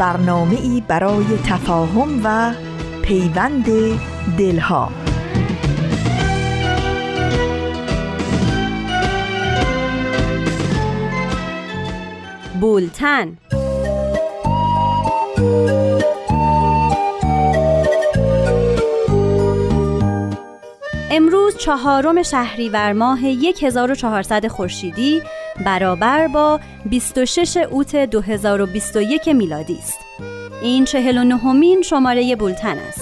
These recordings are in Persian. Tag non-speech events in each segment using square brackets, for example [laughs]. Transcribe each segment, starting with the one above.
برنامه ای برای تفاهم و پیوند دلها. بولتن. امروز چهارم شهریور ماه 1400 خورشیدی برابر با 26 اوت 2021 میلادی است. این 49 مین شماره بولتن است.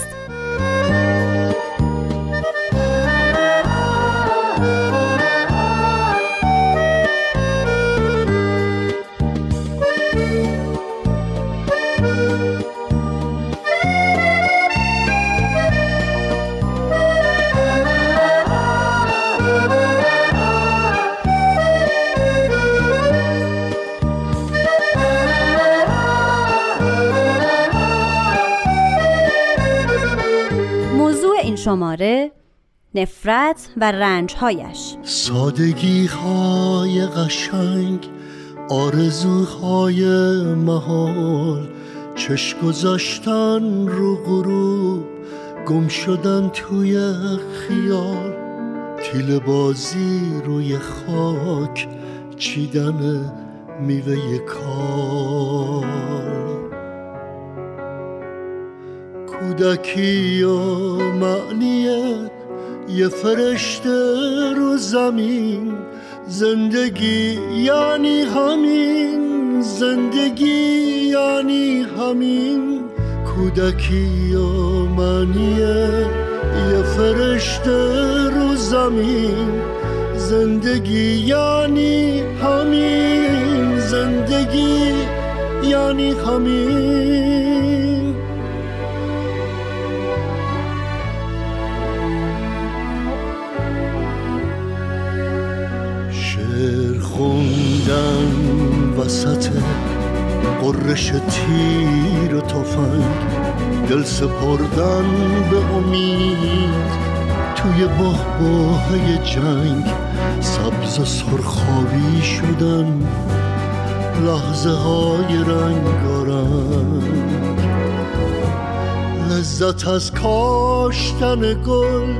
شماره نفرت و رنجهایش. سادگی های قشنگ آرزوهای محال. چش گذاشتن رو غروب گم شدن توی خیال. تیل بازی روی خاک چیدن میوه کار. کودکی و معنیه یه فرشته رو زمین. زندگی یعنی همین زندگی یعنی همین. کودکی و معنیه یه فرشته رو زمین. زندگی یعنی همین زندگی یعنی همین. خوندن وسط قررش تیر و تفنگ دل سپردن به امید. توی باه باهای جنگ سبز و سرخابی شدن لحظه های رنگارنگ لذت از کاشتن گل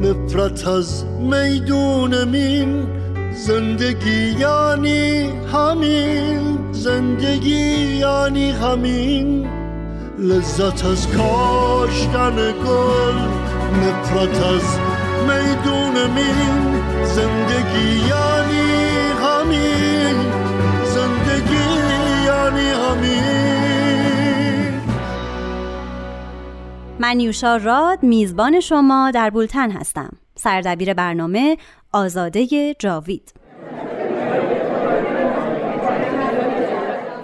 نفرت از میدون مین. زندگی یعنی همین زندگی یعنی همین. لذت از کاشتن گل نفرت از میدون مین. زندگی یعنی همین زندگی یعنی همین. من یوشا راد میزبان شما در بولتن هستم. سردبیر برنامه آزاده جاوید.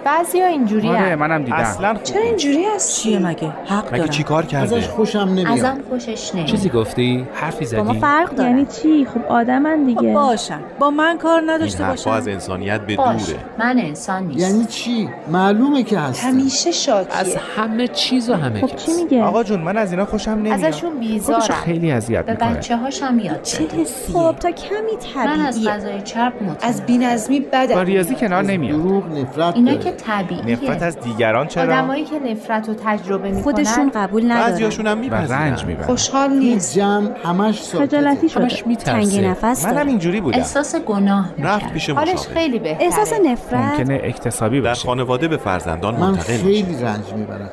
بعضی ها اینجوری آره منم دیدم. اصلا چرا اینجوری هست چیه مگه حق مگه چی کار کرده؟ ازش خوشم نمیاد. ازم خوشش نمیاد. چیزی گفتی؟ حرفی زدی با ما فرق داره. یعنی چی؟ خب آدمن دیگه. خب باشن با من کار نداشته باشن از انسانیت به دوره. من انسان نیست یعنی چی؟ معلومه که هست همیشه شاکیه. از همه چیز و همه خب چی میگه؟ آقا جون من از اینا خوشم نمیاد. ازشون بیزارم. خیلی اذیت می‌کنه. به بچه‌هاش هم یاد چه خب تا کمی طبیعیه من از غذای چرب مطمئنم. از بی‌نظمی بده با ریاضی کنار نمیاد. دروغ نفرت اینا که طبیعیه. نفرت از دیگران چرا؟ آدمایی که نفرت رو تجربه می‌کنن خودشون قبول ندارن. بعضیاشون هم میپذیرن. رنج می‌برن. خوشحال نیست. جمع همش خجالتی شده. همش میترسه. نفس منم اینجوری بودم. احساس گناه رفت پیش حالش خیلی بهتره. احساس نفرت ممکنه اکتسابی باشه. در خانواده به فرزندان من منتقل خیلی رنج می‌برم.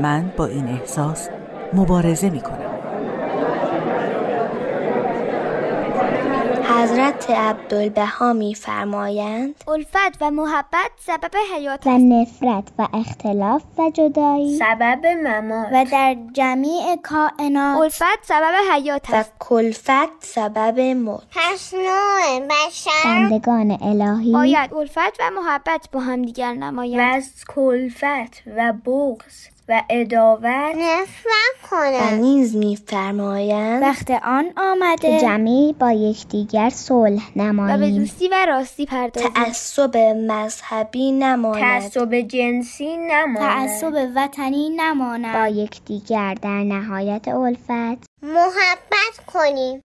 من با این احساس مبارزه می‌کنم. حضرت عبدالبها میفرمایند الفت و محبت سبب حیات و نفرت و اختلاف و جدایی. سبب ممات. و در جمیع کائنات الفت سبب حیات و کلفت سبب موت. پس نوع بشر. بندگان الهی باید الفت و محبت با هم دیگر نمایند. و از کلفت و بغض و اداوت نفرت کنه و نیز میفرمایند وقت آن آمده جمعی با یکدیگر صلح نماییم و به دوستی و راستی پردازیم تعصب مذهبی نماند تعصب جنسی نماند. تعصب وطنی نماند. با یکدیگر در نهایت الفت محبت کنیم.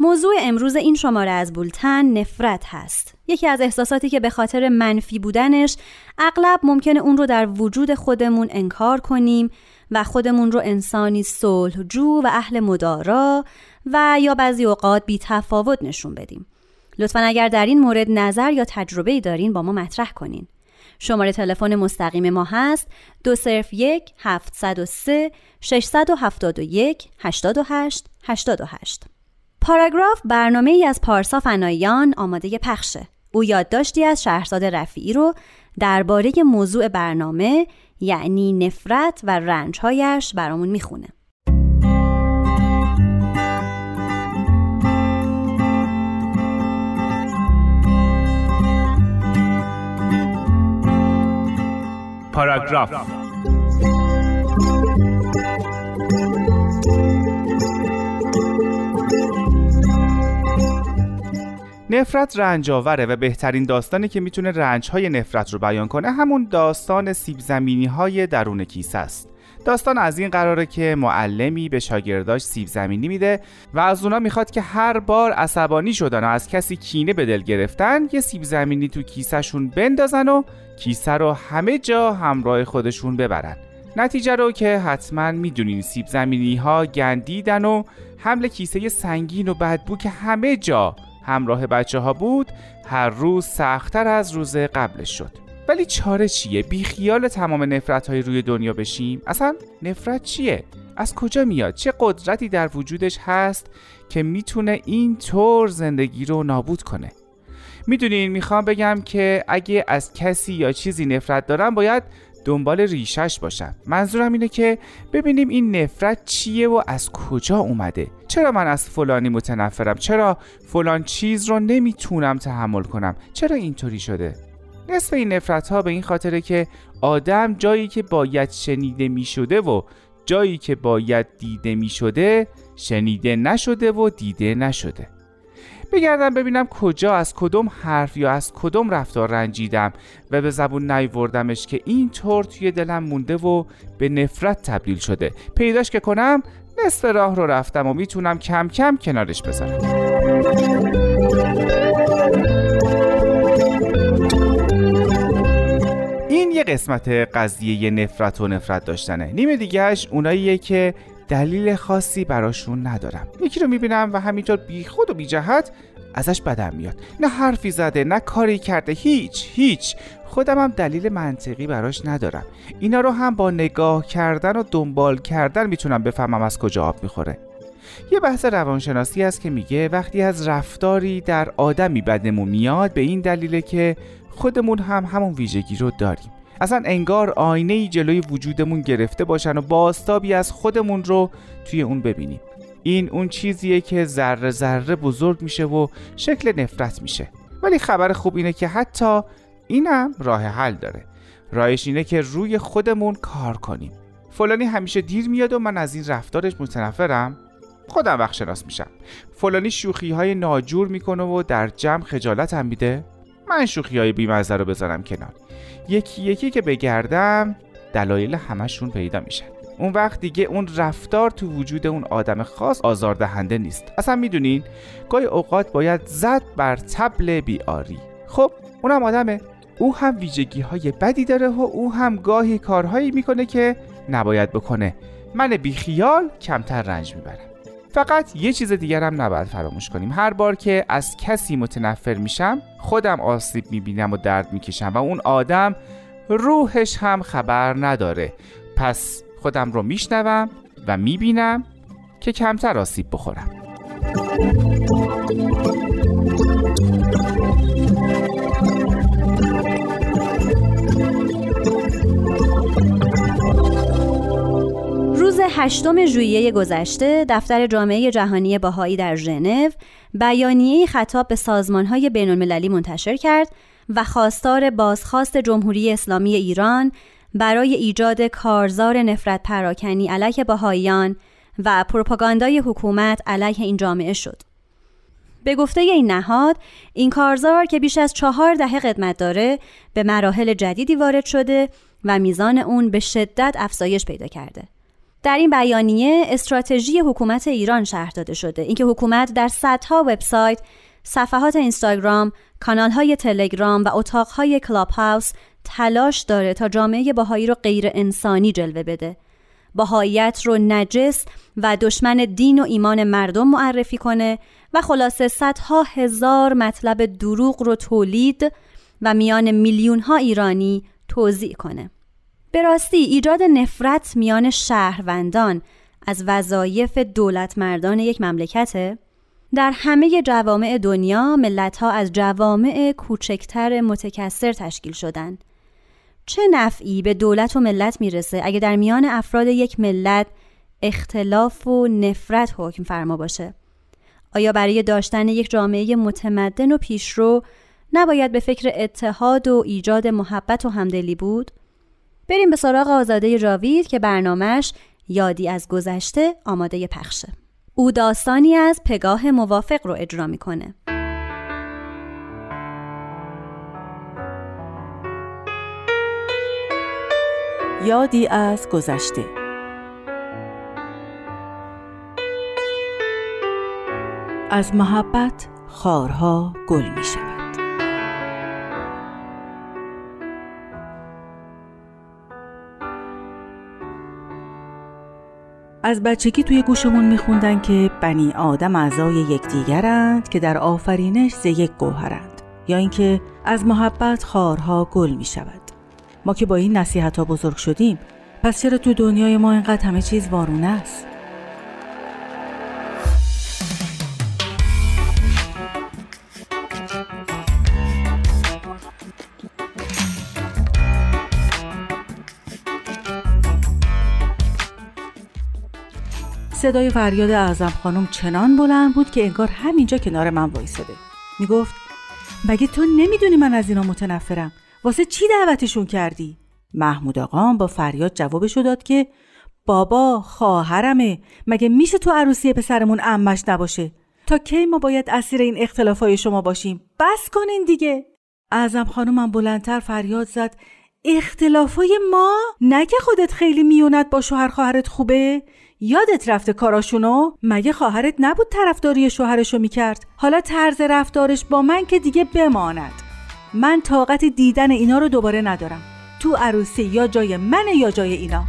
موضوع امروز این شماره از بولتن نفرت هست. یکی از احساساتی که به خاطر منفی بودنش اغلب ممکنه اون رو در وجود خودمون انکار کنیم و خودمون رو انسانی صلحجو و اهل مدارا و یا بعضی اوقات بی تفاوت نشون بدیم. لطفا اگر در این مورد نظر یا تجربه دارین با ما مطرح کنین. شماره تلفن مستقیم ما هست 201 703 671 88 88 پاراگراف برنامه ای از پارسا فنایان آماده پخشه. او یادداشتی از شهرزاد رفیعی رو درباره موضوع برنامه یعنی نفرت و رنجهایش برامون می‌خونه. پاراگراف نفرت رنجاوره و بهترین داستانی که می‌تونه رنجهای نفرت رو بیان کنه همون داستان سیب زمینی های درون کیسه است. داستان از این قراره که معلمی به شاگرداش سیب زمینی میده و از اونا می‌خواد که هر بار عصبانی شدن و از کسی کینه به دل گرفتن یه سیب زمینی تو کیسهشون بندازن و کیسه رو همه جا همراه خودشون ببرن. نتیجه رو که حتما می‌دونین سیب زمینی ها گندیدن و حمل کیسه سنگین و بدبو که همه جا همراه بچه ها بود هر روز سختتر از روز قبلش شد ولی چاره چیه؟ بی خیال تمام نفرت های روی دنیا بشیم؟ اصلا نفرت چیه؟ از کجا میاد؟ چه قدرتی در وجودش هست که می‌تونه این طور زندگی رو نابود کنه؟ می‌دونین می‌خوام بگم که اگه از کسی یا چیزی نفرت دارم باید دنبال ریشش باشم. منظورم اینه که ببینیم این نفرت چیه و از کجا اومده. چرا من از فلانی متنفرم؟ چرا فلان چیز رو نمی‌تونم تحمل کنم؟ چرا اینطوری شده؟ نصف این نفرت ها به این خاطره که آدم جایی که باید شنیده می شده و جایی که باید دیده می شده شنیده نشده و دیده نشده. بگردم ببینم کجا از کدوم حرف یا از کدوم رفتار رنجیدم و به زبون نیوردمش که این طور توی دلم مونده و به نفرت تبدیل شده. پیداش که کنم نصف راه رو رفتم و می‌تونم کم کم کنارش بذارم. این یه قسمت قضیه نفرت و نفرت داشتنه. نیمه دیگهش اوناییه که دلیل خاصی براشون ندارم. یکی رو می‌بینم و همینطور بی خود و بی جهت ازش بدم میاد. نه حرفی زده نه کاری کرده هیچ هیچ. خودم هم دلیل منطقی براش ندارم. اینا رو هم با نگاه کردن و دنبال کردن می‌تونم بفهمم از کجا آب می‌خوره. یه بحث روانشناسی هست که میگه وقتی از رفتاری در آدمی بدمون میاد به این دلیله که خودمون هم همون ویژگی رو داریم. اصلا انگار آینه جلوی وجودمون گرفته باشن و باستابی از خودمون رو توی اون ببینیم. این اون چیزیه که ذره ذره بزرگ میشه و شکل نفرت میشه. ولی خبر خوب اینه که حتی اینم راه حل داره. راهش اینه که روی خودمون کار کنیم. فلانی همیشه دیر میاد و من از این رفتارش متنفرم. خودم وقت شناس میشم. فلانی شوخی های ناجور می‌کنه و در جمع خجالت هم میده. من شوخی های بیمزه رو بذارم کنار. یکی یکی که بگردم دلایل همشون پیدا میشن. اون وقت دیگه اون رفتار تو وجود اون آدم خاص آزاردهنده نیست. اصلا می‌دونین؟ گاهی اوقات باید زد بر تبل بیاری. خب اونم آدمه. او هم ویژگی های بدی داره و او هم گاهی کارهایی می‌کنه که نباید بکنه. من بیخیال کمتر رنج می‌برم. فقط یه چیز دیگر هم نباید فراموش کنیم. هر بار که از کسی متنفر میشم خودم آسیب می‌بینم و درد می‌کشم و اون آدم روحش هم خبر نداره. پس خودم رو میشنوم و می‌بینم که کمتر آسیب بخورم. هشتم ژوئیه گذشته دفتر جامعه جهانی باهایی در ژنو بیانیه خطاب به سازمانهای بین المللی منتشر کرد و خواستار بازخواست جمهوری اسلامی ایران برای ایجاد کارزار نفرت پراکنی علیه باهاییان و پروپاگاندای حکومت علیه این جامعه شد. به گفته این نهاد این کارزار که بیش از چهار دهه قدمت داره به مراحل جدیدی وارد شده و میزان اون به شدت افزایش پیدا کرده. در این بیانیه استراتژی حکومت ایران شرح داده شده اینکه حکومت در صدها وبسایت، صفحات اینستاگرام، کانالهای تلگرام و اتاقهای کلاب هاوس تلاش داره تا جامعه باهایی رو غیر انسانی جلوه بده. باهاییت رو نجس و دشمن دین و ایمان مردم معرفی کنه و خلاصه صدها هزار مطلب دروغ رو تولید و میان میلیون ها ایرانی توضیح کنه. به راستی ایجاد نفرت میان شهروندان از وظایف دولت مردان یک مملکته در همه جوامع دنیا ملت ها از جوامع کوچکتر متکثر تشکیل شدند. چه نفعی به دولت و ملت می‌رسه اگه در میان افراد یک ملت اختلاف و نفرت حکم فرما باشه؟ آیا برای داشتن یک جامعه متمدن و پیشرو نباید به فکر اتحاد و ایجاد محبت و همدلی بود؟ بریم به سراغ آزاده جاوید که برنامهش یادی از گذشته آماده پخشه. او داستانی از پگاه موافق رو اجرا می‌کنه. یادی از گذشته از محبت خارها گل می از بچگی توی گوشمون میخوندن که بنی آدم اعضای یکدیگرند که در آفرینش ز یک گوهرند یا اینکه از محبت خارها گل می شود ما که با این نصیحت ها بزرگ شدیم پس چرا تو دنیای ما اینقدر همه چیز وارونه است؟ صدای فریاد اعظم خانم چنان بلند بود که انگار همینجا کنار من وایساده. می‌گفت مگه تو نمی‌دونی من از اینا متنفرم؟ واسه چی دعوتشون کردی؟ محمود آقام با فریاد جوابشو داد که بابا خواهرمه. مگه میشه تو عروسی پسرمون امش نباشه؟ تا کی ما باید اسیر این اختلافای شما باشیم؟ بس کنین دیگه. اعظم خانومم بلندتر فریاد زد اختلافای ما؟ نگه خودت خیلی میونت با شوهر خواهرت خوبه؟ یادت رفته کاراشونو؟ مگه خواهرت نبود طرفداری شوهرشو می‌کرد؟ حالا طرز رفتارش با من که دیگه بماند. من طاقت دیدن اینا رو دوباره ندارم. تو عروسی یا جای من یا جای اینا.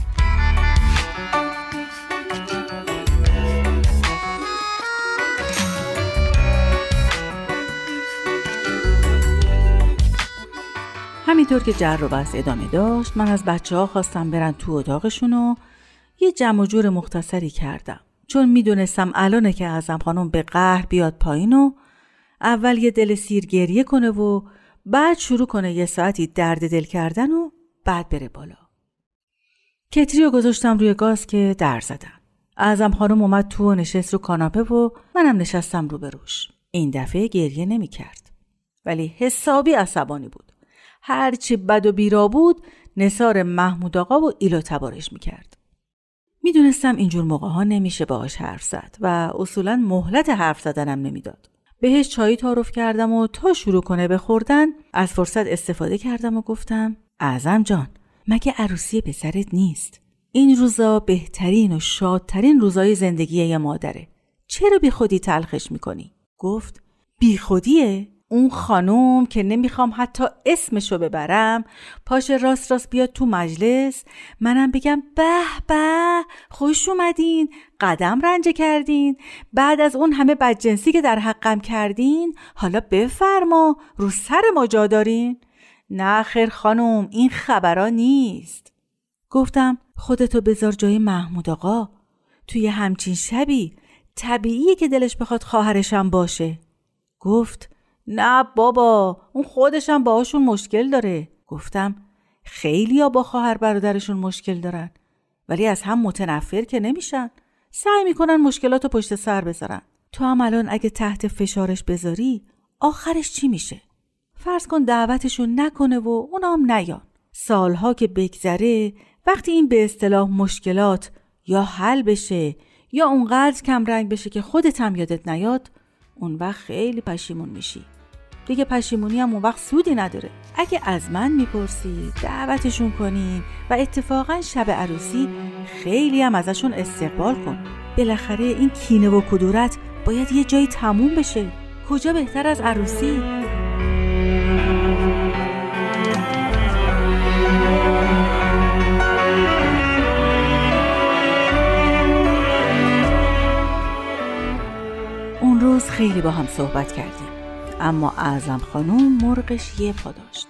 همینطور که جر رو بس ادامه داشت من از بچه ها خواستم برن تو اتاقشون و یه جمع جور مختصری کردم. چون می‌دونستم الانه که ازم خانم به قهر بیاد پایین و اول یه دل سیر گریه کنه و بعد شروع کنه یه ساعتی درد دل کردن و بعد بره بالا. کتری رو گذاشتم روی گاز که در زدم. اعظم خانم اومد تو و نشست رو کاناپه و منم نشستم رو بروش این دفعه گریه نمی کرد. ولی حسابی عصبانی بود. هرچی بد و بیرا بود نصار محمود آقا و ایلو تبارش می کرد. می‌دونستم اینجور موقع ها نمیشه باهاش حرف زد و اصولا مهلت حرف زدنم نمی‌داد. بهش چایی تعارف کردم و تا شروع کنه به خوردن از فرصت استفاده کردم و گفتم اعظم جان مگه عروسی پسرت نیست این روزا بهترین و شادترین روزای زندگی یه مادره چرا بی خودی تلخش می‌کنی؟ گفت بی خودیه؟ اون خانوم که نمی‌خوام حتی اسمشو ببرم پاش راست راست بیاد تو مجلس منم بگم به به خوش اومدین قدم رنجه کردین. بعد از اون همه بدجنسی که در حقم کردین حالا بفرما رو سر ما جا دارین. نه خیر خانم این خبرا نیست. گفتم خودتو بذار جای محمود آقا. توی همچین شبی طبیعیه که دلش بخواد خواهرشم باشه. گفت نه بابا اون خودشم باهاشون مشکل داره. گفتم خیلی با خواهر برادرشون مشکل دارن. ولی از هم متنفر که نمیشن. سعی می‌کنن مشکلات رو پشت سر بذارن. تو هم الان اگه تحت فشارش بذاری آخرش چی میشه؟ فرض کن دعوتشون نکنه و اونا هم نیان. سالها که بگذره وقتی این به اصطلاح مشکلات یا حل بشه یا اونقدر کم رنگ بشه که خودت هم یادت نیاد اون وقت خیلی پشیمون میشی. دیگه پشیمونی هم اون وقت سودی نداره. اگه از من می‌پرسی دعوتشون کنیم و اتفاقا شب عروسی خیلی هم ازشون استقبال کن. بالاخره این کینه و کدورت باید یه جایی تموم بشه. کجا بهتر از عروسی؟ اون روز خیلی با هم صحبت کردیم. اما اعظم خانوم مرغش یه پا داشت.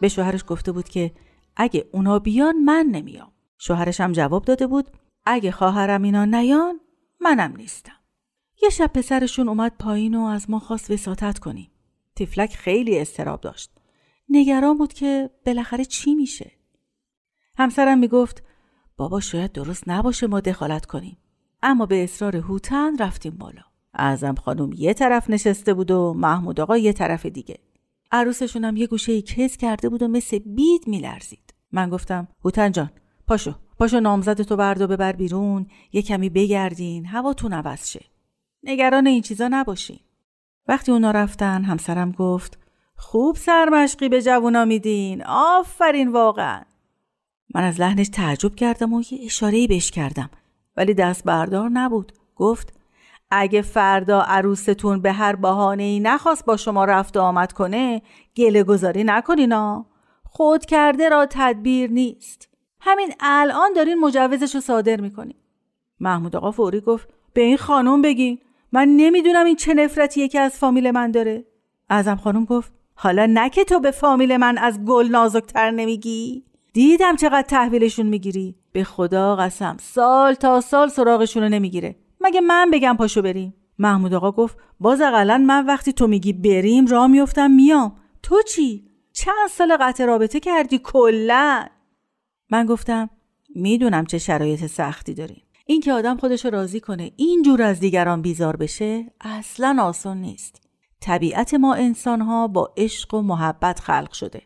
به شوهرش گفته بود که اگه اونا بیان من نمیام. شوهرش هم جواب داده بود اگه خواهرم اینا نیان منم نیستم. یه شب پسرشون اومد پایین و از ما خواست وساطت کنیم. تیفلک خیلی استراب داشت. نگران بود که بالاخره چی میشه. همسرم می‌گفت بابا شاید درست نباشه ما دخالت کنیم. اما به اصرار هوتن رفتیم بالا. اعظم خانم یه طرف نشسته بود و محمود آقا یه طرف دیگه. عروسشون هم یه گوشه کز کرده بود و مثل بید میلرزید. من گفتم هوتن جان پاشو پاشو نامزد تو برد و ببر بیرون یه کمی بگردین هواتون عوض شه. نگران این چیزا نباشین. وقتی اونا رفتن همسرم گفت خوب سرمشقی به جوونا میدین آفرین واقعا. من از لحنش تعجب کردم و یه اشارهی بهش کردم ولی دست بردار نبود. گفت اگه فردا عروستون به هر بهانه ای نخواست با شما رفت و آمد کنه گله گذاری نکنینا خود کرده را تدبیر نیست. همین الان دارین مجوزش رو صادر می‌کنین. محمود آقا فوری گفت به این خانم بگین. من نمی‌دونم این چه نفرتیه که از فامیل من داره. ازم خانم گفت حالا نه که تو به فامیل من از گل نازکتر نمیگی. دیدم چقدر تحویلشون می‌گیری. به خدا قسم سال تا سال سراغشون رو نمی‌گیره. مگه من بگم پاشو بریم؟ محمود آقا گفت باز اقلا من وقتی تو میگی بریم راه میفتم میام. تو چی؟ چند سال قطع رابطه کردی کلا؟ من گفتم می‌دونم چه شرایط سختی داریم این که آدم خودش راضی کنه اینجور از دیگران بیزار بشه اصلا آسان نیست. طبیعت ما انسان ها با عشق و محبت خلق شده.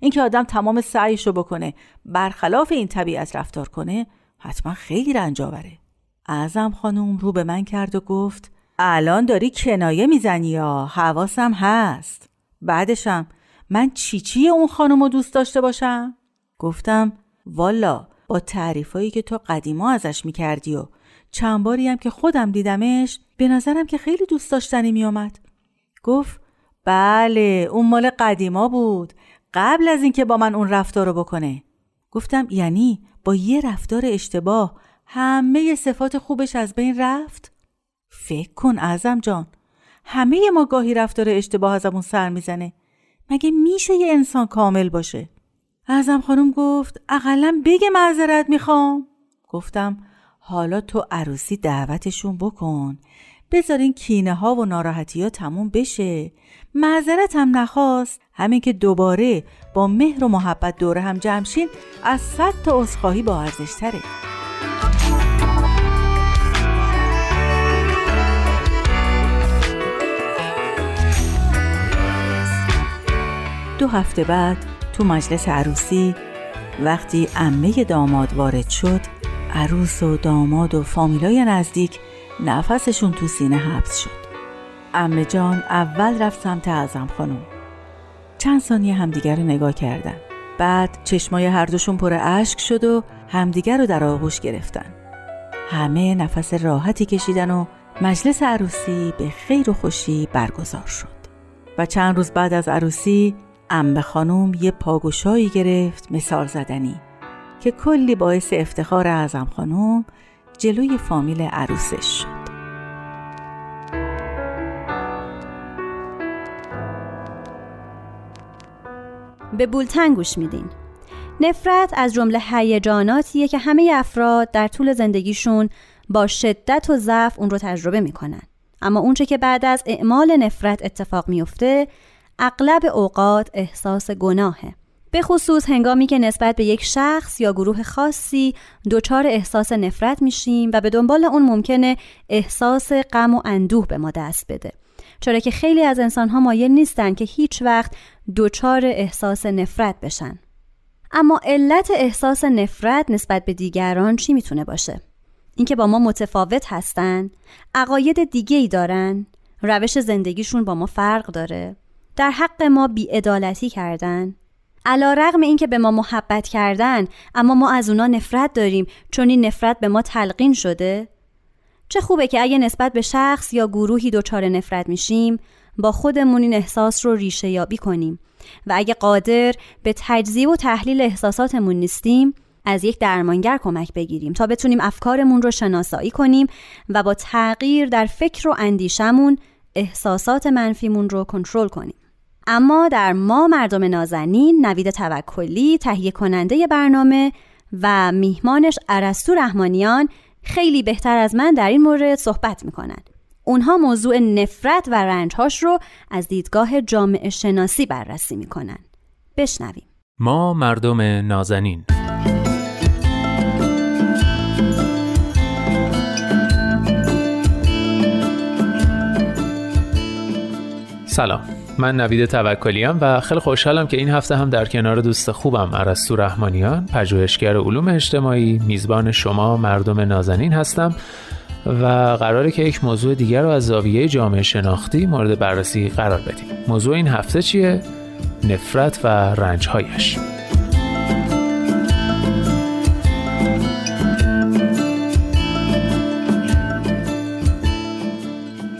اینکه آدم تمام سعیشو بکنه برخلاف این طبیعت رفتار کنه حتما خیلی رنج آوره. اعظم خانم رو به من کرد و گفت الان داری کنایه می‌زنی یا؟ حواسم هست. بعدشم من چی چی اون خانم رو دوست داشته باشم؟ گفتم والا با تعریفایی که تو قدیما ازش می‌کردی و چند باری هم که خودم دیدمش به نظرم که خیلی دوست داشتنی میومد گفت بله اون مال قدیما بود. قبل از اینکه با من اون رفتار رو بکنه. گفتم یعنی با یه رفتار اشتباه همه صفات خوبش از بین رفت؟ فکر کن ازم جان همه ما گاهی رفتار اشتباه ازمون سر می‌زنه. مگه میشه یه انسان کامل باشه؟ ازم خانم گفت اقلا بگه معذرت می‌خوام. گفتم حالا تو عروسی دعوتشون بکن. بذارین کینه ها و ناراحتی ها تموم بشه. معذرت هم نخواست. همین که دوباره با مهر و محبت دوره هم جمشین از صد تا عذرخواهی با ارزش دو هفته بعد تو مجلس عروسی وقتی عمه داماد وارد شد عروس و داماد و فامیلای نزدیک نفسشون تو سینه حبس شد. امه جان اول رفت سمت اعظم خانم. چند ثانیه همدیگر رو نگاه کردن. بعد چشمای هر دوشون پر اشک شد و همدیگر رو در آغوش گرفتن. همه نفس راحتی کشیدن و مجلس عروسی به خیر و خوشی برگزار شد. و چند روز بعد از عروسی امه خانم یه پاگوشایی گرفت مثال زدنی که کلی باعث افتخار اعظم خانم جلوی فامیل عروسش شد. به بولتن گوش میدین. نفرت از جمله هیجاناتیه که همه افراد در طول زندگیشون با شدت و ضعف اون رو تجربه می‌کنن. اما اونچه که بعد از اعمال نفرت اتفاق میفته اغلب اوقات احساس گناهه. به خصوص هنگامی که نسبت به یک شخص یا گروه خاصی دچار احساس نفرت میشیم و به دنبال اون ممکنه احساس غم و اندوه به ما دست بده. چرا که خیلی از انسانها مایل نیستن که هیچ وقت دچار احساس نفرت بشن. اما علت احساس نفرت نسبت به دیگران چی می‌تونه باشه؟ اینکه با ما متفاوت هستن عقاید دیگه ای دارن روش زندگیشون با ما فرق داره. در حق ما بیعدالتی کردن. علا رغم این که به ما محبت کردن اما ما از اونا نفرت داریم چون این نفرت به ما تلقین شده. چه خوبه که اگه نسبت به شخص یا گروهی دچار نفرت میشیم با خودمون این احساس رو ریشه یابی کنیم. و اگه قادر به تجزیه و تحلیل احساساتمون نیستیم از یک درمانگر کمک بگیریم تا بتونیم افکارمون رو شناسایی کنیم و با تغییر در فکر و اندیشمون احساسات منفیمون رو کنترل کنیم. اما در ما مردم نازنین نوید توکلی تهیه کننده برنامه و میهمانش ارسطو رحمانیان خیلی بهتر از من در این مورد صحبت می‌کنن اونها موضوع نفرت و رنجهاش رو از دیدگاه جامعه شناسی بررسی می‌کنن بشنویم. ما مردم نازنین. سلام. من نوید توکلیام و خیلی خوشحالم که این هفته هم در کنار دوست خوبم ارسطو رحمانیان پژوهشگر علوم اجتماعی میزبان شما مردم نازنین هستم و قراره که یک موضوع دیگر رو از زاویه جامعه شناختی مورد بررسی قرار بدیم موضوع این هفته چیه؟ نفرت و رنجهایش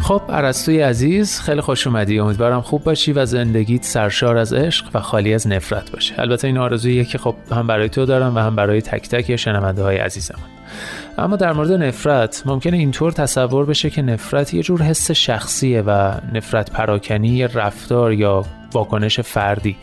خب عرستوی عزیز خیلی خوش اومدی. امیدوارم خوب باشی و زندگیت سرشار از عشق و خالی از نفرت باشه. البته این آرزوییه که خب هم برای تو دارم و هم برای تک تک شنونده های عزیزمون. اما در مورد نفرت ممکنه اینطور تصور بشه که نفرت یه جور حس شخصیه و نفرت پراکنی رفتار یا واکنش فردی.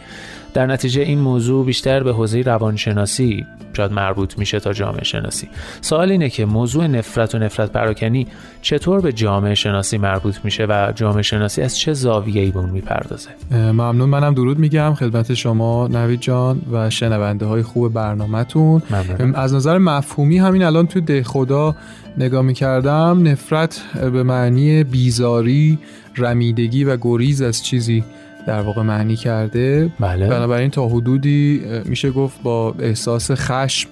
در نتیجه این موضوع بیشتر به حوزه روانشناسی شاید مربوط میشه تا جامعه شناسی. سوال اینه که موضوع نفرت و نفرت پراکنی چطور به جامعه شناسی مربوط میشه و جامعه شناسی از چه زاویه‌ای به اون می‌پردازه؟ ممنون. منم درود میگم خدمت شما نوید جان و شنونده های خوب برنامهتون. از نظر مفهومی همین الان تو ده خدا نگاه می‌کردم نفرت به معنی بیزاری رمیدگی و گریز از چیزی در واقع معنی کرده. بله. بنابراین تا حدودی میشه گفت با احساس خشم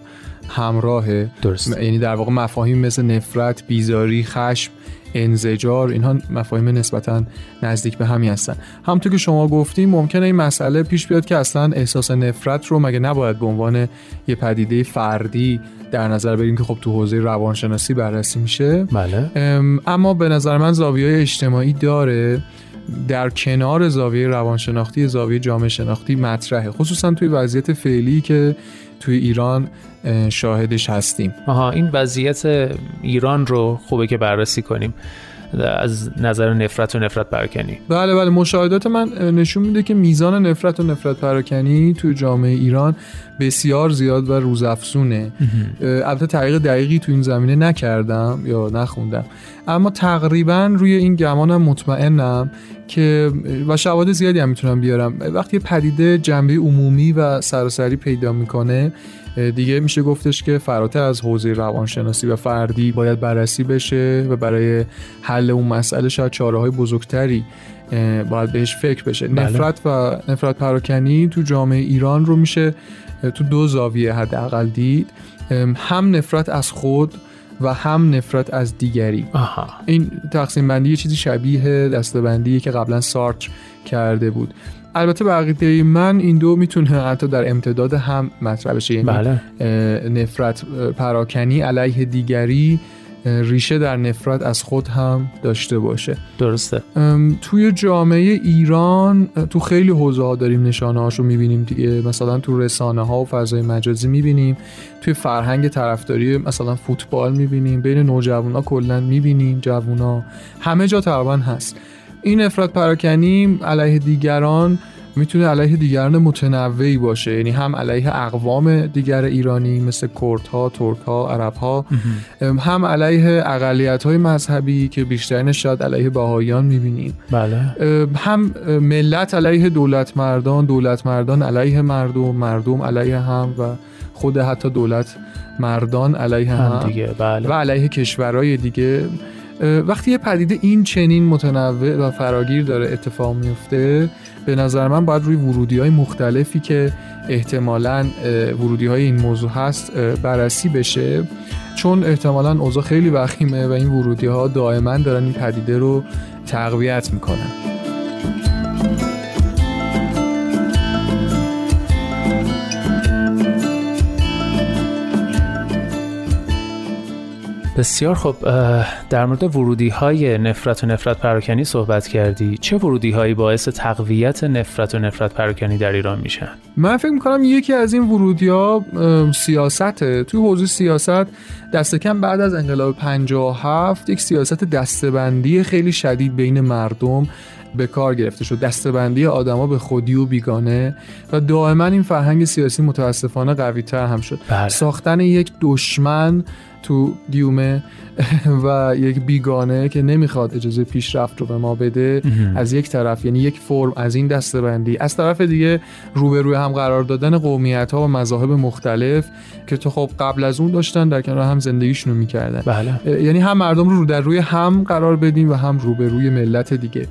همراهه. درست یعنی در واقع مفاهیم مثل نفرت بیزاری خشم انزجار اینها مفاهیم نسبتا نزدیک به همی هستن. همونطور که شما گفتیم ممکنه این مسئله پیش بیاد که اصلا احساس نفرت رو مگه نباید به عنوان یه پدیده فردی در نظر بگیریم که خب تو حوزه روانشناسی بررسی میشه؟ بله. اما به نظر من زاویه اجتماعی داره. در کنار زاویه روانشناختی زاویه جامعه شناختی مطرحه. خصوصا توی وضعیت فعلی که توی ایران شاهدش هستیم. آها این وضعیت ایران رو خوبه که بررسی کنیم. از نظر نفرت و نفرت پراکنی. بله بله. مشاهدات من نشون میده که میزان نفرت و نفرت پراکنی توی جامعه ایران بسیار زیاد و روزافزونه. البته تحقیق دقیقی تو این زمینه نکردم یا نخوندم. اما تقریبا روی این گمانم مطمئنم که و شواهد زیادی هم می‌تونم بیارم. وقتی پدیده جنبه عمومی و سراسری پیدا می‌کنه دیگه میشه گفتش که فراتر از حوزه روانشناسی و فردی باید بررسی بشه و برای حل اون مسئله شاید چاره های بزرگتری باید بهش فکر بشه بله. نفرت و نفرت پراکنی تو جامعه ایران رو میشه تو دو زاویه حداقل دید هم نفرت از خود و هم نفرت از دیگری آها. این تقسیم بندی یه چیزی شبیه دستبندی که قبلا سارتر کرده بود البته بقیه من این دو می‌تونه حتی در امتداد هم مطرح بشه. یعنی بله. نفرت پراکنی علیه دیگری ریشه در نفرت از خود هم داشته باشه. درسته. توی جامعه ایران تو خیلی حوزه ها داریم نشانه هاشو می‌بینیم دیگه. مثلا تو رسانه ها و فضای مجازی می‌بینیم. توی فرهنگ طرفداری مثلا فوتبال می‌بینیم. بین نوجوان ها کلا می‌بینیم جوونا. همه جا تقریبا هست. این نفرت پراکنی علیه دیگران می‌تونه علیه دیگران متنوعی باشه. یعنی هم علیه اقوام دیگر ایرانی مثل کردها، ترکها، عربها هم علیه اقلیت های مذهبی که بیشترین شاید علیه بهاییان می‌بینیم. بله. هم ملت علیه دولت مردان دولت مردان علیه مردم مردم علیه هم و خود حتی دولت مردان علیه هم, هم دیگه بله. و علیه کشورهای دیگه. وقتی یه پدیده این چنین متنوع و فراگیر داره اتفاق میفته به نظر من باید روی ورودی های مختلفی که احتمالا ورودی های این موضوع هست بررسی بشه. چون احتمالا اوضاع خیلی وخیمه و این ورودی ها دائما دارن این پدیده رو تقویت می‌کنن. بسیار خب در مورد ورودی های نفرت و نفرت پراکنی صحبت کردی. چه ورودی هایی باعث تقویت نفرت و نفرت پراکنی در ایران میشن؟ من فکر می‌کنم یکی از این ورودی ها سیاسته. توی حوزه سیاست دست کم بعد از انقلاب 57 یک سیاست دستبندی خیلی شدید بین مردم به کار گرفته شد. دستبندی آدما به خودی و بیگانه و دائما این فرهنگ سیاسی متاسفانه قوی تر هم شد. بله. ساختن یک دشمن تو دیومه [laughs] و یک بیگانه که نمی‌خواد اجازه پیشرفت رو به ما بده از یک طرف یعنی یک فرم از این دستبندی از طرف دیگه روبروی هم قرار دادن قومیت ها و مذاهب مختلف که تو خب قبل از اون داشتن در کنار هم زندگیشون رو می‌کردن. بله. یعنی هم مردم رو رو در روی هم قرار بدیم و هم روبروی ملت دیگه.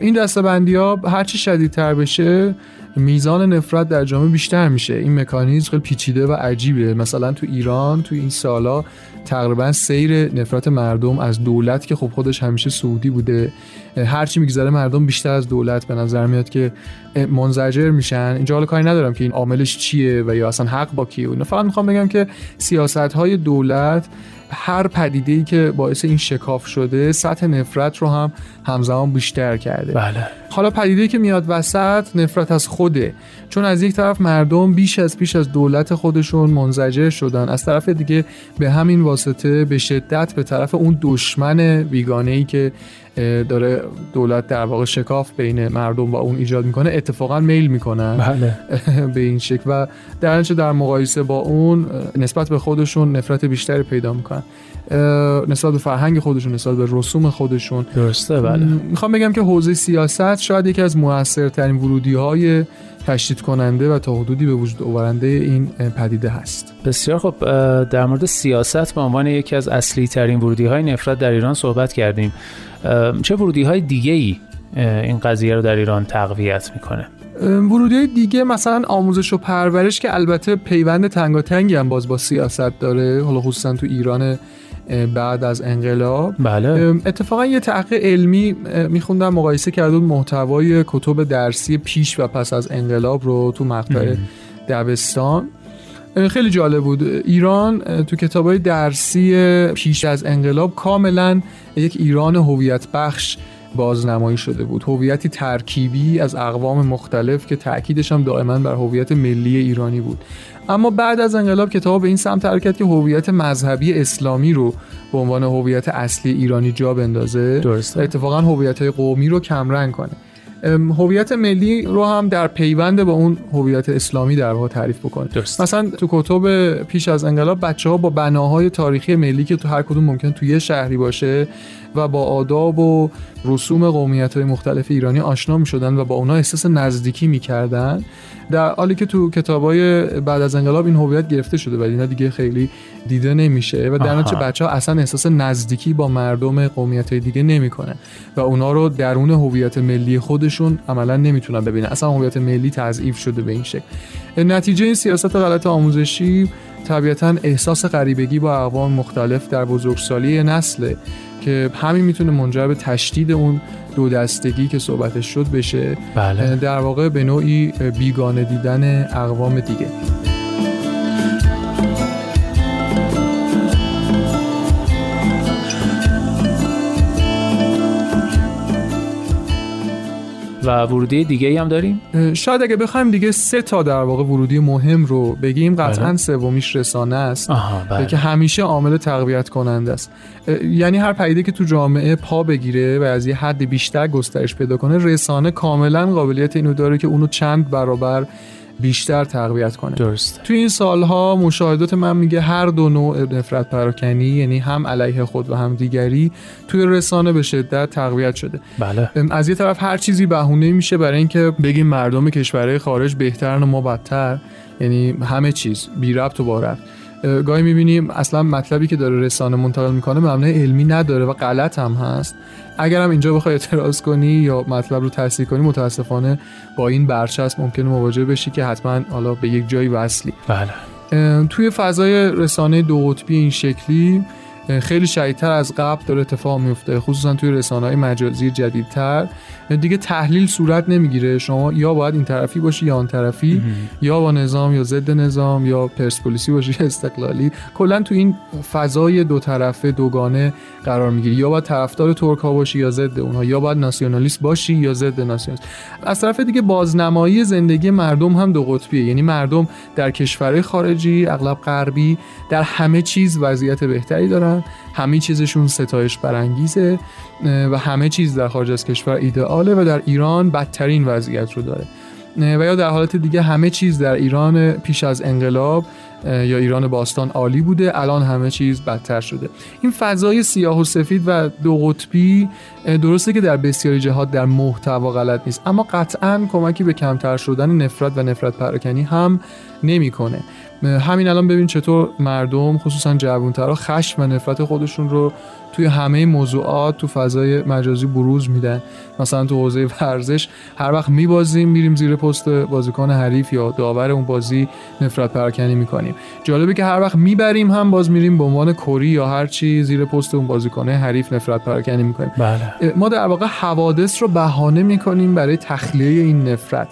این دستبندی ها هرچی شدیدتر بشه میزان نفرت در جامعه بیشتر میشه. این مکانیزم خیلی پیچیده و عجیبه. مثلا تو ایران تو این سالا تقریبا سیر نفرت مردم از دولت که خب خودش همیشه سعودی بوده. هرچی میگذره مردم بیشتر از دولت به نظر میاد که منزجر میشن. اینجا حالا کاری ندارم که این عاملش چیه و یا اصلا حق با کیه اینا. فقط می‌خوام بگم که سیاست های دولت هر پدیده ای که باعث این شکاف شده سطح نفرت رو هم همزمان بیشتر کرده. بله. حالا پدیده که میاد وسط نفرت از خوده چون از یک طرف مردم بیش از پیش از دولت خودشون منزجر شدن. از طرف دیگه به همین واسطه به شدت به طرف اون دشمن بیگانه ای که داره دولت در واقع شکاف بین مردم و اون ایجاد می‌کنه اتفاقا میل می‌کنن. بله. [laughs] به این شکل. و در در مقایسه با اون نسبت به خودشون نفرت بیشتری پیدا می‌کنن. نسبت به فرهنگ خودشون نسبت به رسوم خودشون. درسته بله. می‌خوام بگم که حوزه سیاست شاید یکی از موثرترین ورودی های تشدید کننده و تا حدودی به وجود آورنده این پدیده هست. بسیار خب در مورد سیاست به عنوان یکی از اصلی ترین ورودی های نفرت در ایران صحبت کردیم. چه ورودی های دیگه ای این قضیه رو در ایران تقویت می‌کنه؟ ورودی های دیگه مثلا آموزش و پرورش که البته پیوند تنگاتنگی هم باز با سیاست داره حالا خصوصا تو ایران بعد از انقلاب. بله. اتفاقا یه تحقیق علمی میخوندم مقایسه کرده محتوای کتب درسی پیش و پس از انقلاب رو تو مقطع دبستان. خیلی جالب بود. ایران تو کتابای درسی پیش از انقلاب کاملا یک ایران هویت بخش بازنمایی شده بود. هویتی ترکیبی از اقوام مختلف که تاکیدش هم دائما بر هویت ملی ایرانی بود. اما بعد از انقلاب کتاب به این سمت حرکت که هویت مذهبی اسلامی رو به عنوان هویت اصلی ایرانی جا بندازه درسته. اتفاقا هویت های قومی رو کمرنگ کنه هویت ملی رو هم در پیوند با اون هویت اسلامی در واقع تعریف بکنه درست. مثلا تو کتب پیش از انقلاب بچه ها با بناهای تاریخی ملی که تو هر کدوم ممکن تو یه شهری باشه و با آداب و رسوم قومیت های مختلف ایرانی آشنا می شدن و با اونا احساس نزدیکی می کردن در حالی که تو کتابای بعد از انقلاب این هویت گرفته شده و اینا دیگه خیلی دیده نمیشه و در نتیجه بچه ها اصلا احساس نزدیکی با مردم قومیت های دیگه نمی‌کنن و اونا رو درون هویت ملی خودشون عملا نمی‌تونن ببینن. اصلا هویت ملی تضعیف شده به این شکل. نتیجه این سیاست غلط آموزشی طبیعتا احساس غریبگی با اقوام مختلف در بزرگسالی نسل که همین می‌تونه منجر به تشدید اون دو دستگی که صحبتش شد بشه بله. در واقع به نوعی بیگانه دیدن اقوام دیگه و ورودی دیگه ای هم داریم شاید اگه بخوایم دیگه سه تا در واقع ورودی مهم رو بگیم قطعا بله. سومیش رسانه است بله. که همیشه عامل تقویت کننده است یعنی هر پدیده که تو جامعه پا بگیره و از یه حد بیشتر گسترش پیدا کنه رسانه کاملا قابلیت اینو داره که اونو چند برابر بیشتر تقویت کنه. درست توی این سالها مشاهدات من میگه هر دو نوع نفرت پراکنی یعنی هم علیه خود و هم دیگری توی رسانه به شدت تقویت شده. بله. از یه طرف هر چیزی بهونه میشه برای اینکه بگیم مردم کشورهای خارج بهترن و ما بدتر یعنی همه چیز بی ربط و با ربط. گاهی می‌بینیم اصلا مطلبی که داره رسانه منتقل می‌کنه مبنای علمی نداره و غلط هم هست. اگر هم اینجا بخوای اعتراض کنی یا مطلب رو تصحیح کنی متاسفانه با این برچسب ممکنه مواجه بشی که حتما حالا به یک جایی وصلی. بله. توی فضای رسانه دو قطبی این شکلی خیلی شدیدتر از قبل داره اتفاق میفته خصوصا توی رسانه های مجازی جدیدتر. دیگه تحلیل صورت نمی‌گیره. شما یا باید این طرفی باشی یا آن طرفی یا با نظام یا ضد نظام یا پرسپولیسی باشی یا استقلالی. کلا تو این فضای دو طرفه دوگانه قرار می‌گیری. یا باید طرفدار ترک ها باشی یا ضد اونها یا باید ناسیونالیست باشی یا ضد ناسیونالیست. از طرف دیگه بازنمایی زندگی مردم هم دو قطبیه. یعنی مردم در کشورهای خارجی اغلب غربی در همه چیز وضعیت بهتری دارن. همه چیزشون ستایش برانگیزه و همه چیز در خارج از کشور ایدئاله و در ایران بدترین وضعیت رو داره. و یا در حالت دیگه همه چیز در ایران پیش از انقلاب یا ایران باستان عالی بوده الان همه چیز بدتر شده. این فضای سیاه و سفید و دو قطبی درسته که در بسیاری جهات در محتوا غلط نیست اما قطعا کمکی به کمتر شدن نفرت و نفرت پراکنی هم نمی‌کنه. همین الان ببین چطور مردم خصوصا جوانترها خشم و نفرت خودشون رو توی همه موضوعات تو فضای مجازی بروز میدن. مثلا تو حوزه ورزش هر وقت میبازیم میریم زیر پست بازیکن حریف یا داور اون بازی نفرت پراکنی می‌کنیم. جالبه که هر وقت می‌بریم هم باز میریم به عنوان کری یا هر چی زیر پست اون بازیکن حریف نفرت پراکنی می‌کنیم. بله. ما در واقع حوادث رو بهانه می‌کنیم برای تخلیه این نفرت.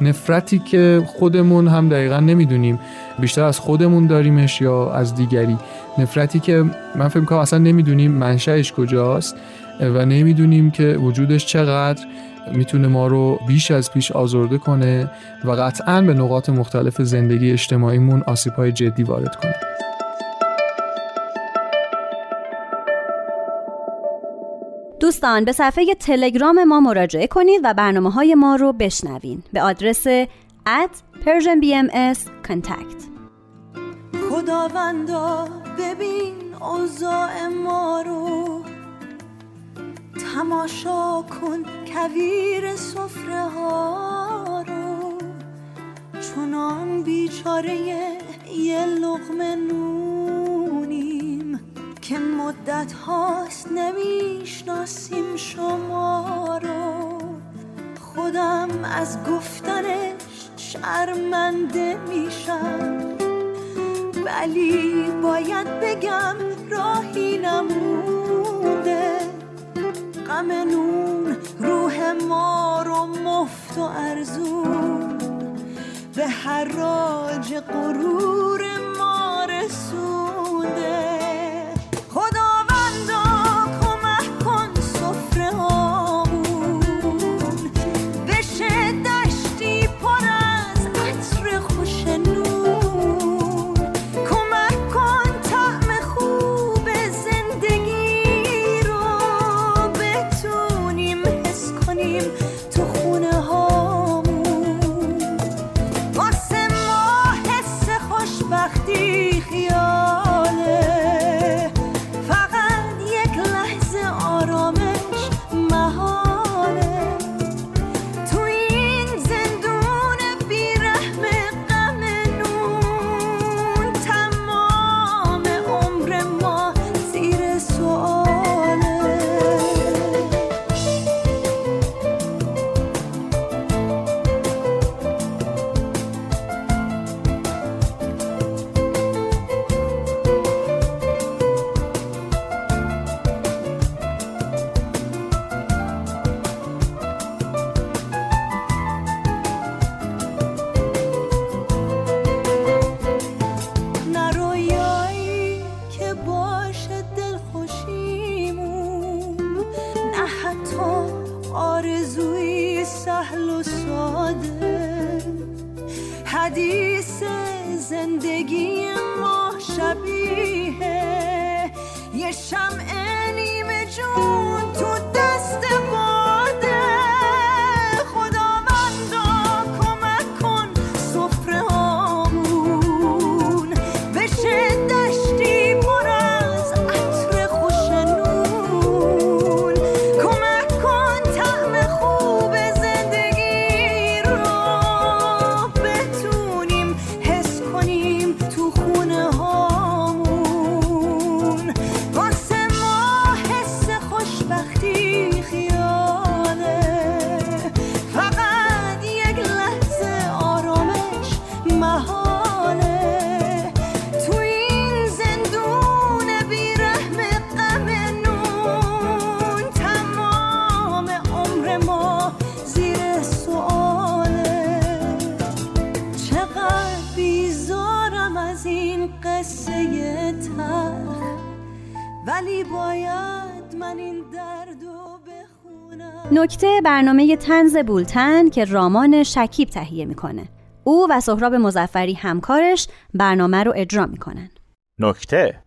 نفرتی که خودمون هم دقیقا نمی‌دونیم. بیشتر از خودمون داریمش یا از دیگری. نفرتی که من فکر می‌کنم اصلا نمی‌دونیم منشأش کجاست و نمی‌دونیم که وجودش چقدر می‌تونه ما رو بیش از پیش آزرده کنه و قطعا به نقاط مختلف زندگی اجتماعیمون آسیب‌های جدی وارد کنه. دوستان به صفحه تلگرام ما مراجعه کنید و برنامه های ما رو بشنوین. به آدرس at persianbms contact. خداوندا ببین اوضاع ما رو. تماشا کن کویر سفره ها رو. چونان بیچاره یه لغمه نونیم که مدت هاست نمی‌شناسیم شما رو. خودم از گفتنش شرمنده میشم. ولی باید بگم راهی نمونده غم نون روح ما رو مفت و ارزون. به حراج غرور ولی باید من این درد و نکته برنامه تنز بولتن که رامان شکیب تهیه می‌کنه. او و سهراب مزفری همکارش برنامه رو اجرا می‌کنن. نکته.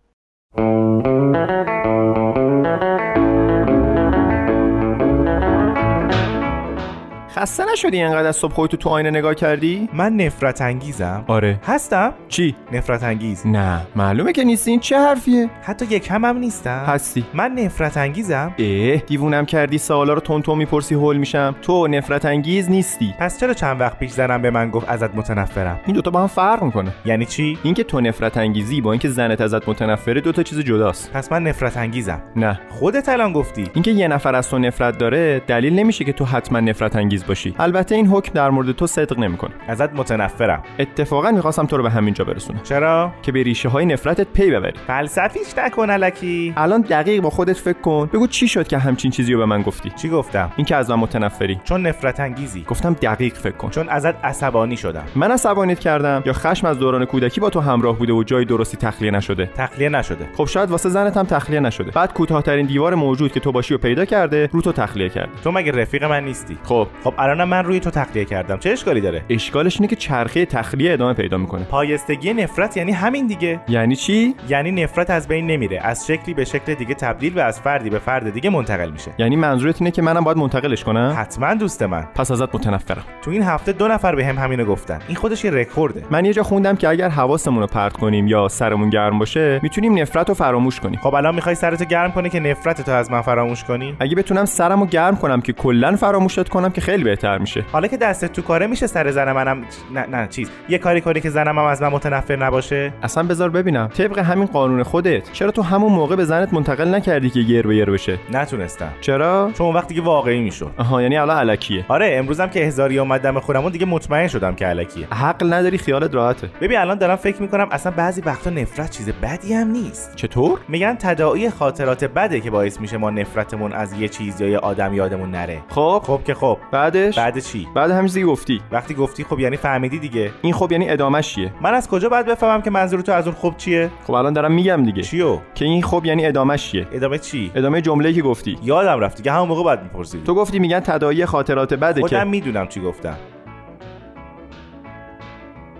خسته نشدی انقدر از صبح خودتو تو آینه نگاه کردی؟ من نفرت انگیزم. آره. هستم؟ چی؟ نفرت انگیز. نه. معلومه که نیستی. این چه حرفیه؟ حتی یک هم هم نیستم. هستی. من نفرت انگیزم. اه دیوونم کردی. سوالا رو تون تون می‌پرسی هول میشم. تو نفرت انگیز نیستی. پس چرا چند وقت پیش زنم به من گفت ازت متنفرم؟ این دوتا با هم فرق می‌کنه. یعنی چی؟ اینکه تو نفرت انگیزی با اینکه زنت ازت متنفره دوتا چیز جداست. پس من نفرت انگیزم. نه. خودت الان گفتی. اینکه یه نفر از تو نفرت داره دلیل نمیشه که تو حتما نفرت انگیز باشی. البته این حکم در مورد تو صدق نمی‌کنه. ازت متنفرم. اتفاقا می‌خواستم تو رو به همینجا برسونم. چرا؟ که به ریشه های نفرتت پی ببری. فلسفیش نکن الکی. الان دقیق با خودت فکر کن. بگو چی شد که همچین چیزی رو به من گفتی؟ چی گفتم؟ اینکه از من متنفری. چون نفرت انگیزی. گفتم دقیق فکر کن. چون ازت عصبانی شدم. من عصبانیت کردم یا خشم از دوران کودکی با تو همراه بوده و جای درستی تخلیه نشده؟ تخلیه نشده. خب شاید واسه زنت هم تخلیه نشده. بعد کوتاهترین دیوار موجود که تو باشی و پیدا کرده رو تو تخلیه کرده. تو مگه رفیق من نیستی؟ خب. خب الانم من روی تو تخلیه کردم. چه اشکالی داره؟ اشکالش اینه که چرخه تخلیه ادامه پیدا می‌کنه. پایستگی نفرت یعنی همین دیگه. یعنی چی؟ یعنی نفرت از بین نمیره. از شکلی به شکل دیگه تبدیل و از فردی به فرد دیگه منتقل میشه. یعنی منظورت اینه که منم باید منتقلش کنم؟ حتما دوست من. پس ازت متنفرم. تو این هفته دو نفر به هم همینو گفتن. این خودش یه رکورده. من یه جا خوندم که اگر حواسمون رو پرت کنیم یا سرمون گرم باشه می‌تونیم نفرت رو فراموش کنیم. خب الان می‌خوای سرتو گرم کنی که نفرت تو از من فراموش کنی؟ اگه بتونم سرمو گرم کنم که کلا فراموشت کنم که خیلی بهتر میشه. حالا که دستت تو کاره میشه سر زن منم نه نه چیز. یه کاری کنی که زنم هم از من متنفر نباشه؟ اصلا بذار ببینم. طبق همین قانون خودت چرا تو همون موقع به زنت منتقل نکردی که یر به بشه؟ نتونستم. چرا؟ چون وقتی که واقعی می‌شد. آها یعنی الان الکیه. آره امروزم که هزاری اومدم خودمون دیگه مطمئن شدم که الکیه. حق نداری خیالت راحته. ببین الان دارم فکر می‌کنم اصلا بعضی وقتا نفرت چیز بدی هم نیست. چطور؟ میگن تداعی خاطرات بده که باعث میشه ما نفرتمون از یه چیز یا یه آدم یادمون نره. خب. خب که خب. بعدش؟ بعد چی؟ بعد همین چیزی گفتی. وقتی گفتی خب یعنی فهمیدی دیگه. این خب یعنی ادامش چیه؟ من از کجا باید بفهمم که منظور تو از اون خب چیه؟ خب الان دارم میگم دیگه. چیو؟ که این خب یعنی ادامش چیه؟ ادامه چی؟ ادامه جمله‌ای که گفتی. یادم رفت دیگه. همون موقع باید میپرسیدی. تو گفتی میگن تداعی خاطرات بده خودم که. می‌دونم چی گفتم.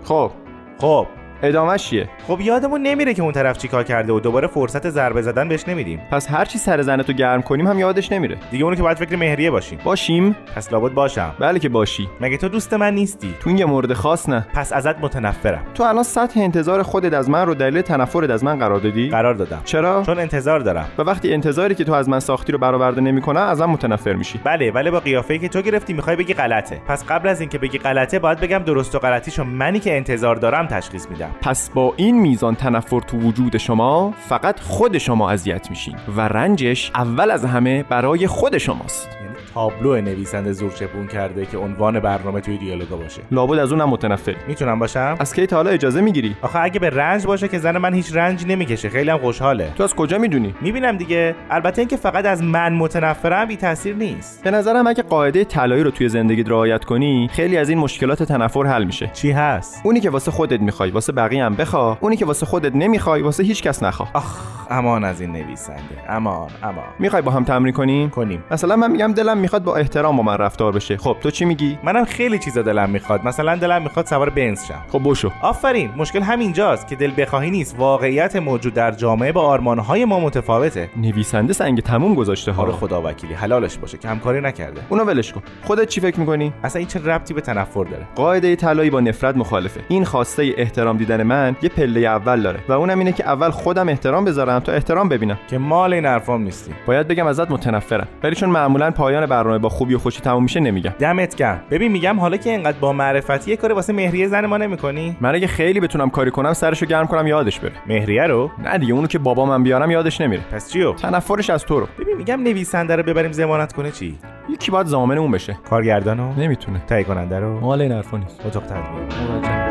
خب. خب. ادامش چیه؟ خب یادمون نمیره که اون طرف چیکار کرده و دوباره فرصت ضربه زدن بهش نمیدیم. پس هر چی سر زنتو گرم کنیم هم یادش نمیره. دیگه اونو که باید فکر مهریه باشیم. باشیم. پس لابد باشم. بله که باشی. مگه تو دوست من نیستی؟ تو این یه مورد خاص نه. پس ازت متنفرم. تو الان سطح انتظار خودت از من رو دلیل تنفرت از من قرار دادی؟ قرار دادم. چرا؟ چون انتظار دارم. و وقتی انتظاری که تو از من ساختی رو برآورده نمی‌کنه ازم متنفر میشی. بله ولی با قیافه‌ای که تو گرفتی می‌خوای بگی غلطه. پس قبل از اینکه بگی غلطه باید بگم درست و غلطیشو منی که انتظار دارم تشخیص میدم. پس با این میزان تنفر تو وجود شما فقط خود شما اذیت میشین و رنجش اول از همه برای خود شماست. یعنی تابلو نویسنده زور چپون کرده که عنوان برنامه توی دیالوگا باشه. لابد از اونم متنفری می‌تونم باشم؟ از کی تا حالا اجازه می‌گیری؟ آخه اگه به رنج باشه که زن من هیچ رنج نمی‌کشه خیلی هم خوشحاله. تو از کجا می‌دونی؟ می‌بینم دیگه. البته اینکه فقط از من متنفرم بی تاثیر نیست. به نظرم اگه قاعده طلایی رو توی زندگی رعایت کنی خیلی از این مشکلات تنفر حل میشه. چی هست؟ اونی که واسه خودت می‌خوای واسه بقیه هم بخوا. اونی که واسه خودت نمی‌خوای واسه هیچ کس نخوا. آخ امان از این نویسنده. امان امان. می‌خوای با هم تمرین کنیم؟ کنیم. مثلا من میگم دلم می‌خواد با احترام با من رفتار بشه. خب تو چی میگی؟ منم خیلی چیزا دلم می‌خواد. مثلا دلم می‌خواد سوار بنز شم. خب بشو. آفرین مشکل همینجاست که دل بخواهی نیست. واقعیت موجود در جامعه با آرمانهای ما متفاوته. نویسنده سنگ تموم گذاشته ها. آره خدا وکیلی. حلالش باشه که همکاری نکرده. اونو ولش کن. خودت چی فکر می‌کنی؟ اصلا این چه ربطی به تنفر داره؟ قاعده طلایی با نفرت مخالفه. این خواسته احترام دیدن من یه پله اول داره و اونم اینه که اول خودم احترام بذارم تا احترام ببینم. که مال این حرفام نیستی. باید بگم ازت متنفرم. ولی چون معمولا پایان برنامه با خوبی و خوشی تموم میشه نمیگم. دمت گرم. ببین میگم حالا که اینقدر با معرفتی یه کاری واسه مهریه زن ما نمی‌کنی؟ من اگه خیلی بتونم کاری کنم سرشو گرم کنم یادش بره. مهریه رو؟ نه دیگه اونو که بابا من بیارم یادش نمیره. پس چیو تنفرش از تو رو. ببین میگم نویسنده رو ببریم ضمانت کنه چی؟ یکی باید ضامن اون بشه. کارگردانو نمی‌تونه. تهیه کننده رو؟ مال این حرفا نیست. اتاق تدوین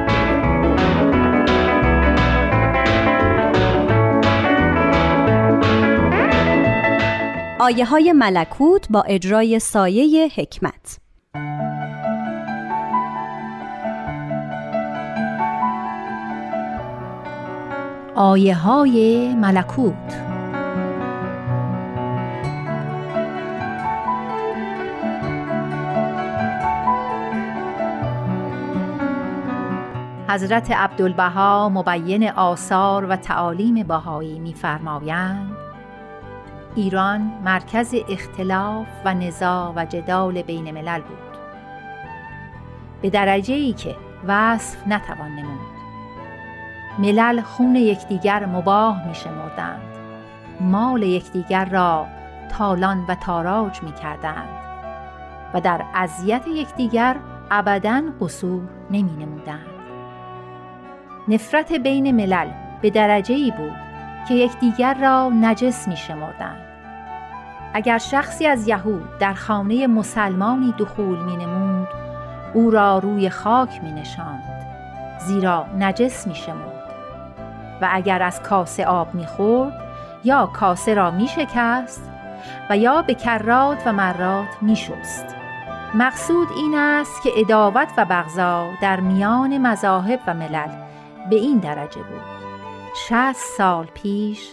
آیه های ملکوت با اجرای سایه حکمت. آیه های ملکوت. حضرت عبدالبها مبین آثار و تعالیم بهایی می‌فرمایند. ایران مرکز اختلاف و نزاع و جدال بین ملل بود. به درجه ای که وصف نتوان نمود. ملل خون یکدیگر مباه می شمردند. مال یکدیگر را تالان و تاراج می کردند و در اذیت یکدیگر ابدا قصور نمی نمودند. نفرت بین ملل به درجه ای بود که یکدیگر را نجس می شمردند. اگر شخصی از یهود در خانه مسلمانی دخول می نمود او را روی خاک می نشاند زیرا نجس می شمرد و اگر از کاسه آب می خورد یا کاسه را می شکست و یا به کرات و مرات می شست. مقصود این است که اداوت و بغضا در میان مذاهب و ملل به این درجه بود شست سال پیش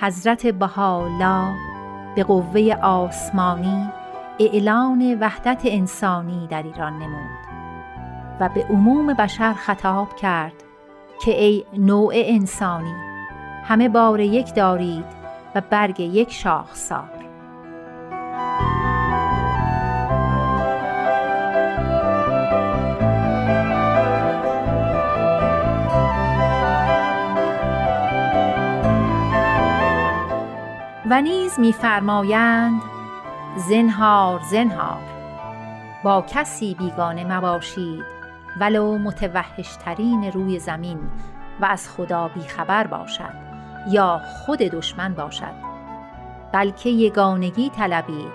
حضرت بهاءالله به قوه آسمانی اعلان وحدت انسانی در ایران نمود و به عموم بشر خطاب کرد که ای نوع انسانی همه بار یک دارید و برگ یک شاخسار و نیز می‌فرمایند زنهار زنهار با کسی بیگانه مباشید ولو متوحشترین روی زمین و از خدا بیخبر باشد یا خود دشمن باشد بلکه یگانگی طلبید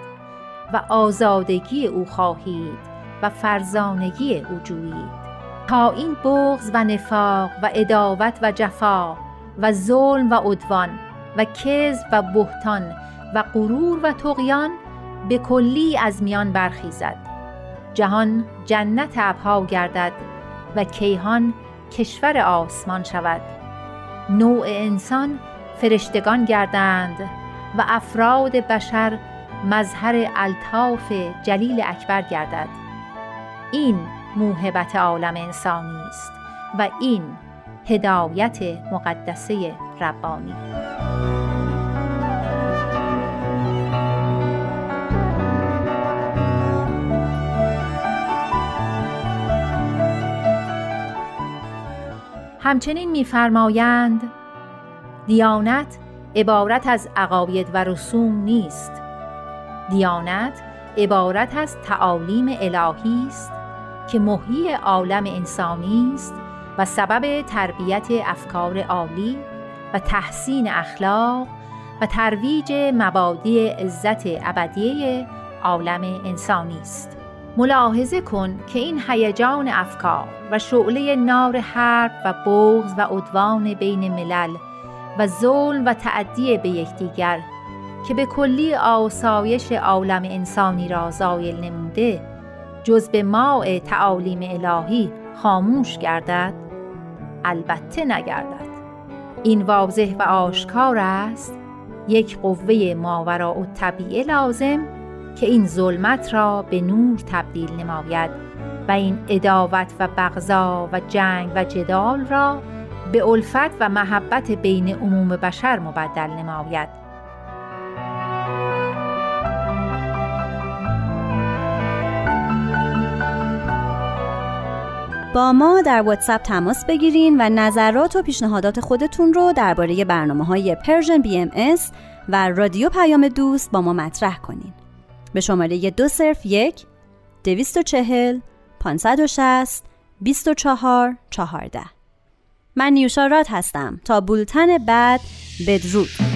و آزادگی او خواهید و فرزانگی او جویید. تا این بغض و نفاق و اداوت و جفا و ظلم و عدوان و کذب و بهتان و غرور و تقیان به کلی از میان برخیزد. جهان جنت ابها گردد و کیهان کشور آسمان شود. نوع انسان فرشتگان گردند و افراد بشر مظهر الطاف جلیل اکبر گردد. این موهبت عالم انسانی است و این هدایت مقدسه ربانی. همچنین می‌فرمایند دیانت عبارت از عقاید و رسوم نیست. دیانت عبارت از تعالیم الهی است که محیی عالم انسانی است و سبب تربیت افکار عالی و تحسین اخلاق و ترویج مبادی عزت ابدیه عالم انسانی است. ملاحظه کن که این هیجان افکار و شعله نار حرب و بغض و عدوان بین ملل و ظلم و تعدی به یکدیگر که به کلی آسایش عالم انسانی را زایل نموده جز به ماء تعالیم الهی خاموش گردد؟ البته نگردد. این واضح و آشکار است. یک قوه ماوراء و طبیعه لازم که این ظلمت را به نور تبدیل نماید و این اداوت و بغضا و جنگ و جدال را به الفت و محبت بین عموم بشر مبدل نماید با ما در واتساپ تماس بگیرین و نظرات و پیشنهادات خودتون رو درباره برنامه های Persian BMS و رادیو پیام دوست با ما مطرح کنین. به شماره دو صفر یک دویست و چهل پانصد و شست بیست و چهار چهارده. من نیوشا راد هستم. تا بولتن بعد بدرود.